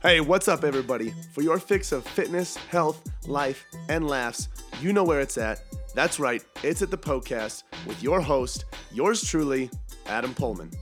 Hey, what's up, everybody? For your fix of fitness, health, life, and laughs, you know where it's at. That's right, it's at the Poecast with your host, yours truly, Adam Poehlmann.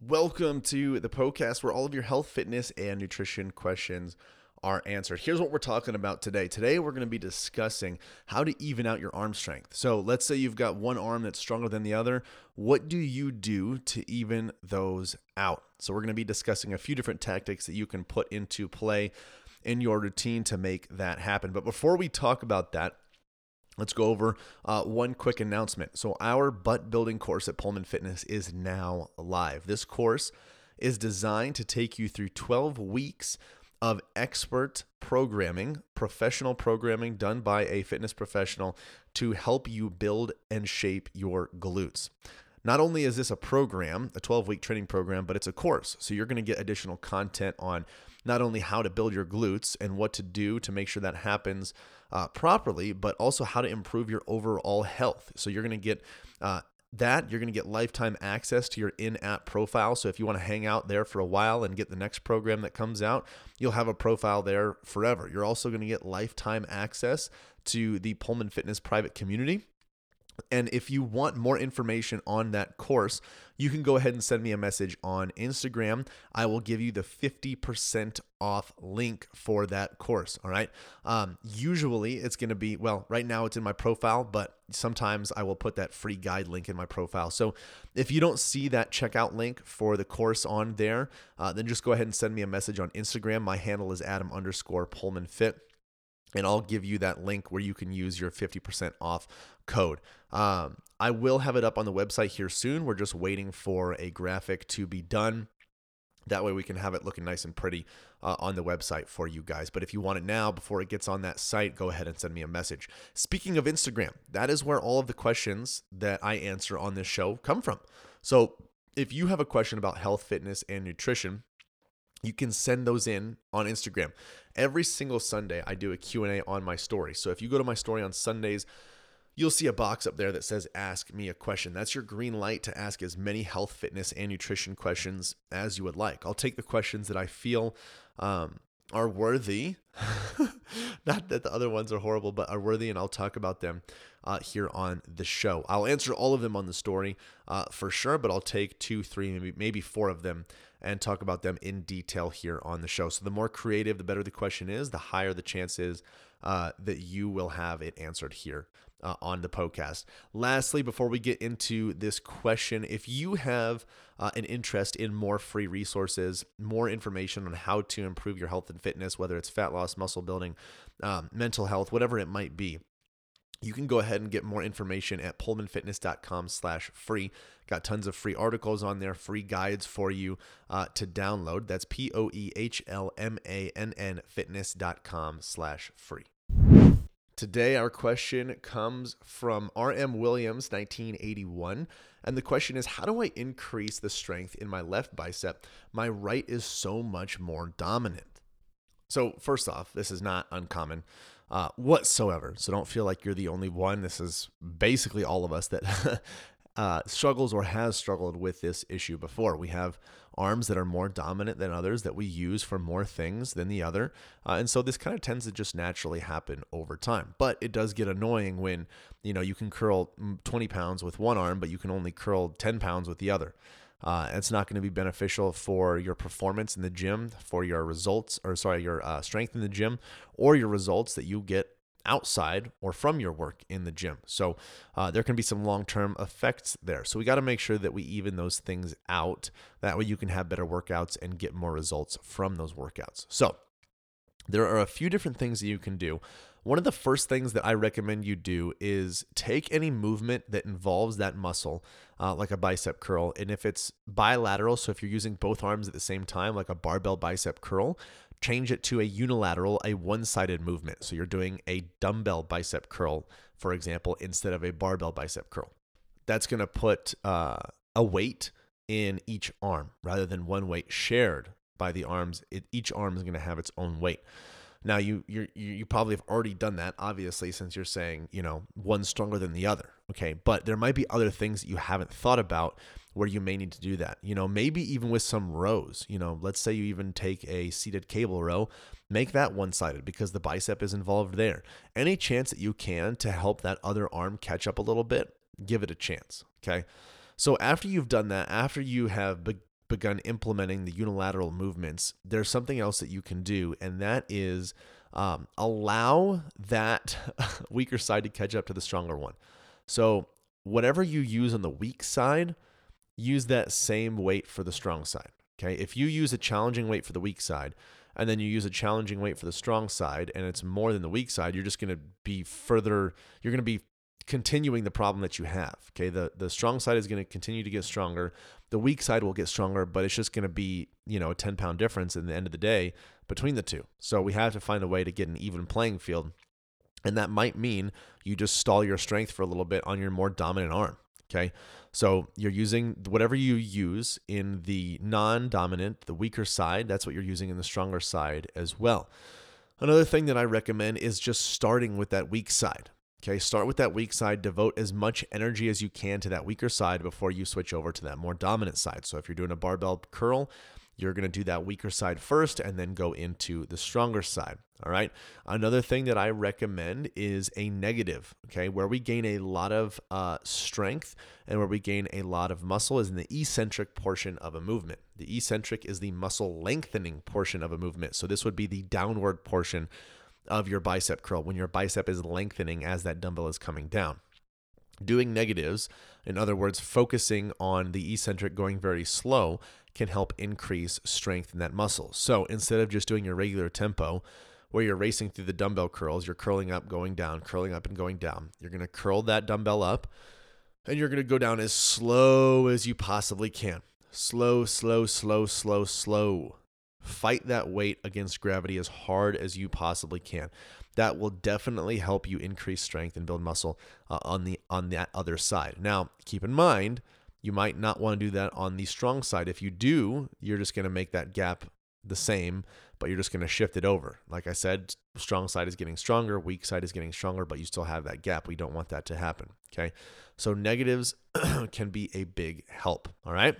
Welcome to the Poecast where all of your health, fitness, and nutrition questions are answered. Here's what we're talking about today. Today, we're going to be discussing how to even out your arm strength. So, let's say you've got one arm that's stronger than the other. What do you do to even those out? So, we're going to be discussing a few different tactics that you can put into play in your routine to make that happen. But before we talk about that, Let's go over uh, one quick announcement. So, our butt building course at Poehlmann Fitness is now live. This course is designed to take you through 12 weeks of expert programming, professional programming done by a fitness professional to help you build and shape your glutes. Not only is this a program, a 12 week training program, but it's a course. So, you're going to get additional content on not only how to build your glutes and what to do to make sure that happens uh, properly, but also how to improve your overall health. So you're going to get uh, that. You're going to get lifetime access to your in app profile. So if you want to hang out there for a while and get the next program that comes out, you'll have a profile there forever. You're also going to get lifetime access to the Poehlmann Fitness private community. And if you want more information on that course, you can go ahead and send me a message on Instagram. I will give you the 50% off link for that course. All right. Um, usually it's going to be, well, right now it's in my profile, but sometimes I will put that free guide link in my profile. So if you don't see that checkout link for the course on there, uh, then just go ahead and send me a message on Instagram. My handle is Adam underscore Poehlmann Fit and I'll give you that link where you can use your 50% off code. Um, I will have it up on the website here soon. We're just waiting for a graphic to be done. That way we can have it looking nice and pretty uh, on the website for you guys. But if you want it now before it gets on that site, go ahead and send me a message. Speaking of Instagram, that is where all of the questions that I answer on this show come from. So if you have a question about health, fitness, and nutrition, you can send those in on Instagram. Every single Sunday I do a Q&A on my story. So if you go to my story on Sundays, you'll see a box up there that says ask me a question. That's your green light to ask as many health, fitness and nutrition questions as you would like. I'll take the questions that I feel um, are worthy. Not that the other ones are horrible, but are worthy, and I'll talk about them uh, here on the show. I'll answer all of them on the story uh, for sure, but I'll take two, three, maybe maybe four of them and talk about them in detail here on the show. So the more creative, the better the question is, the higher the chance is uh, that you will have it answered here uh, on the podcast. Lastly, before we get into this question, if you have uh, an interest in more free resources, more information on how to improve your health and fitness, whether it's fat loss, muscle building, um, mental health, whatever it might be, you can go ahead and get more information at poehlmannfitness.com slash free. Got tons of free articles on there free guides for you uh, to download. That's p-o-e-h-l-m-a-n-n fitness.com slash free today our question comes from rm williams 1981 and the question is how do i increase the strength in my left bicep my right is so much more dominant so first off this is not uncommon uh, whatsoever. So don't feel like you're the only one. This is basically all of us that uh, struggles or has struggled with this issue before. We have arms that are more dominant than others that we use for more things than the other. Uh, and so this kind of tends to just naturally happen over time. But it does get annoying when, you know, you can curl 20 pounds with one arm, but you can only curl 10 pounds with the other. Uh, it's not going to be beneficial for your performance in the gym, for your results, or sorry, your uh, strength in the gym, or your results that you get outside or from your work in the gym. So uh, there can be some long term effects there. So we got to make sure that we even those things out. That way you can have better workouts and get more results from those workouts. So there are a few different things that you can do. One of the first things that I recommend you do is take any movement that involves that muscle, uh, like a bicep curl. And if it's bilateral, so if you're using both arms at the same time, like a barbell bicep curl, change it to a unilateral, a one sided movement. So you're doing a dumbbell bicep curl, for example, instead of a barbell bicep curl. That's going to put uh, a weight in each arm rather than one weight shared by the arms. It, each arm is going to have its own weight. Now you you you probably have already done that, obviously, since you're saying you know one's stronger than the other. Okay, but there might be other things that you haven't thought about where you may need to do that. You know, maybe even with some rows. You know, let's say you even take a seated cable row, make that one sided because the bicep is involved there. Any chance that you can to help that other arm catch up a little bit, give it a chance. Okay. So after you've done that, after you have begun implementing the unilateral movements, there's something else that you can do, and that is um, allow that weaker side to catch up to the stronger one. So whatever you use on the weak side, use that same weight for the strong side. Okay. If you use a challenging weight for the weak side, and then you use a challenging weight for the strong side, and it's more than the weak side, you're just going to be further, you're going to be continuing the problem that you have. Okay. The, the strong side is going to continue to get stronger. The weak side will get stronger, but it's just going to be, you know, a 10 pound difference in the end of the day between the two. So we have to find a way to get an even playing field. And that might mean you just stall your strength for a little bit on your more dominant arm. Okay. So you're using whatever you use in the non dominant, the weaker side, that's what you're using in the stronger side as well. Another thing that I recommend is just starting with that weak side. Okay, start with that weak side, devote as much energy as you can to that weaker side before you switch over to that more dominant side. So if you're doing a barbell curl, you're going to do that weaker side first and then go into the stronger side. All right. Another thing that I recommend is a negative, okay, where we gain a lot of uh, strength and where we gain a lot of muscle is in the eccentric portion of a movement. The eccentric is the muscle lengthening portion of a movement. So this would be the downward portion of your bicep curl when your bicep is lengthening as that dumbbell is coming down. Doing negatives, in other words, focusing on the eccentric going very slow, can help increase strength in that muscle. So instead of just doing your regular tempo, where you're racing through the dumbbell curls, you're curling up, going down, curling up, and going down. You're to curl that dumbbell up and you're to go down as slow as you possibly can. Slow, slow, slow, slow, slow. Fight that weight against gravity as hard as you possibly can. That will definitely help you increase strength and build muscle uh, on the on that other side. Now, keep in mind, you might not want to do that on the strong side. If you do, you're just going to make that gap the same, but you're just going to shift it over. Like I said, strong side is getting stronger, weak side is getting stronger, but you still have that gap. We don't want that to happen. Okay. So negatives can be a big help. All right.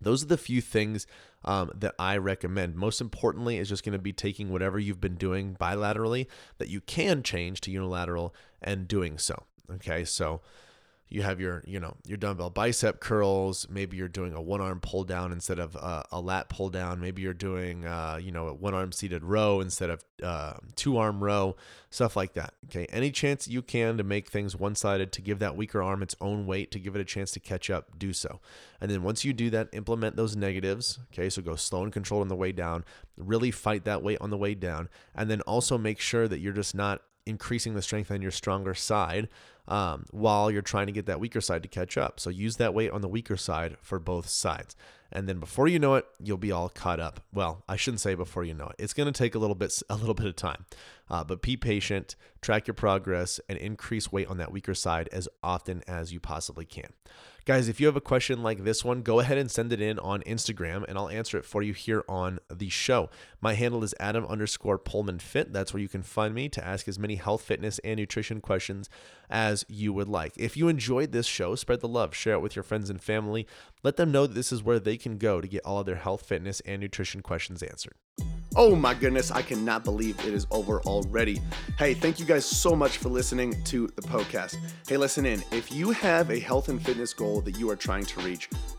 Those are the few things um, that I recommend. Most importantly, is just going to be taking whatever you've been doing bilaterally that you can change to unilateral and doing so. Okay, so you have your you know your dumbbell bicep curls. Maybe you're doing a one arm pull down instead of uh, a lat pull down. Maybe you're doing uh, you know a one arm seated row instead of uh, two arm row stuff like that. Okay. Any chance you can to make things one sided to give that weaker arm its own weight to give it a chance to catch up do so. And then once you do that implement those negatives. Okay. So go slow and controlled on the way down. Really fight that weight on the way down. And then also make sure that you're just not increasing the strength on your stronger side um, while you're trying to get that weaker side to catch up. So use that weight on the weaker side for both sides. And then before you know it, you'll be all caught up. Well, I shouldn't say before you know it. It's going to take a little bit a little bit of time. Uh, but be patient, track your progress, and increase weight on that weaker side as often as you possibly can. Guys, if you have a question like this one, go ahead and send it in on Instagram and I'll answer it for you here on the show. My handle is Adam underscore Poehlmann Fit. That's where you can find me to ask as many health, fitness, and nutrition questions as you would like. If you enjoyed this show, spread the love, share it with your friends and family. Let them know that this is where they can go to get all of their health, fitness, and nutrition questions answered. Oh my goodness, I cannot believe it is over already. Hey, thank you guys so much for listening to the podcast. Hey, listen in. If you have a health and fitness goal that you are trying to reach,